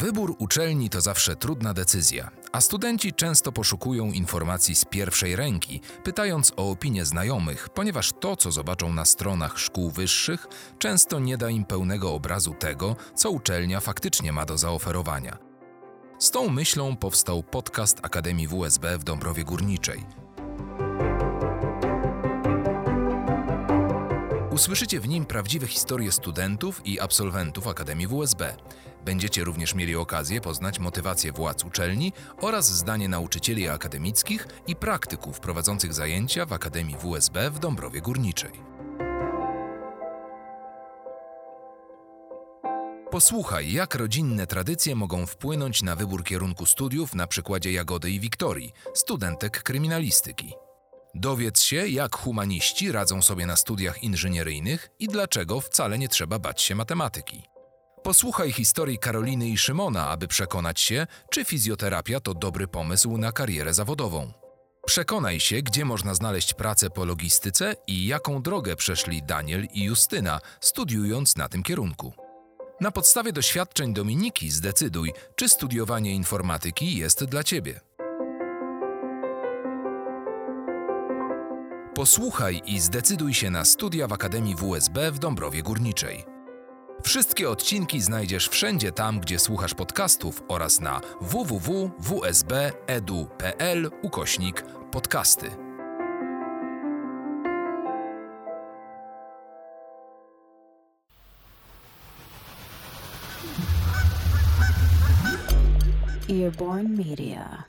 Wybór uczelni to zawsze trudna decyzja, a studenci często poszukują informacji z pierwszej ręki, pytając o opinie znajomych, ponieważ to, co zobaczą na stronach szkół wyższych, często nie da im pełnego obrazu tego, co uczelnia faktycznie ma do zaoferowania. Z tą myślą powstał podcast Akademii WSB w Dąbrowie Górniczej. Usłyszycie w nim prawdziwe historie studentów i absolwentów Akademii WSB. Będziecie również mieli okazję poznać motywację władz uczelni oraz zdanie nauczycieli akademickich i praktyków prowadzących zajęcia w Akademii WSB w Dąbrowie Górniczej. Posłuchaj, jak rodzinne tradycje mogą wpłynąć na wybór kierunku studiów na przykładzie Jagody i Wiktorii, studentek kryminalistyki. Dowiedz się, jak humaniści radzą sobie na studiach inżynieryjnych i dlaczego wcale nie trzeba bać się matematyki. Posłuchaj historii Karoliny i Szymona, aby przekonać się, czy fizjoterapia to dobry pomysł na karierę zawodową. Przekonaj się, gdzie można znaleźć pracę po logistyce i jaką drogę przeszli Daniel i Justyna, studiując na tym kierunku. Na podstawie doświadczeń Dominiki zdecyduj, czy studiowanie informatyki jest dla Ciebie. Posłuchaj i zdecyduj się na studia w Akademii WSB w Dąbrowie Górniczej. Wszystkie odcinki znajdziesz wszędzie tam, gdzie słuchasz podcastów oraz na www.wsb.edu.pl ukośnik podcasty. Earborn Media.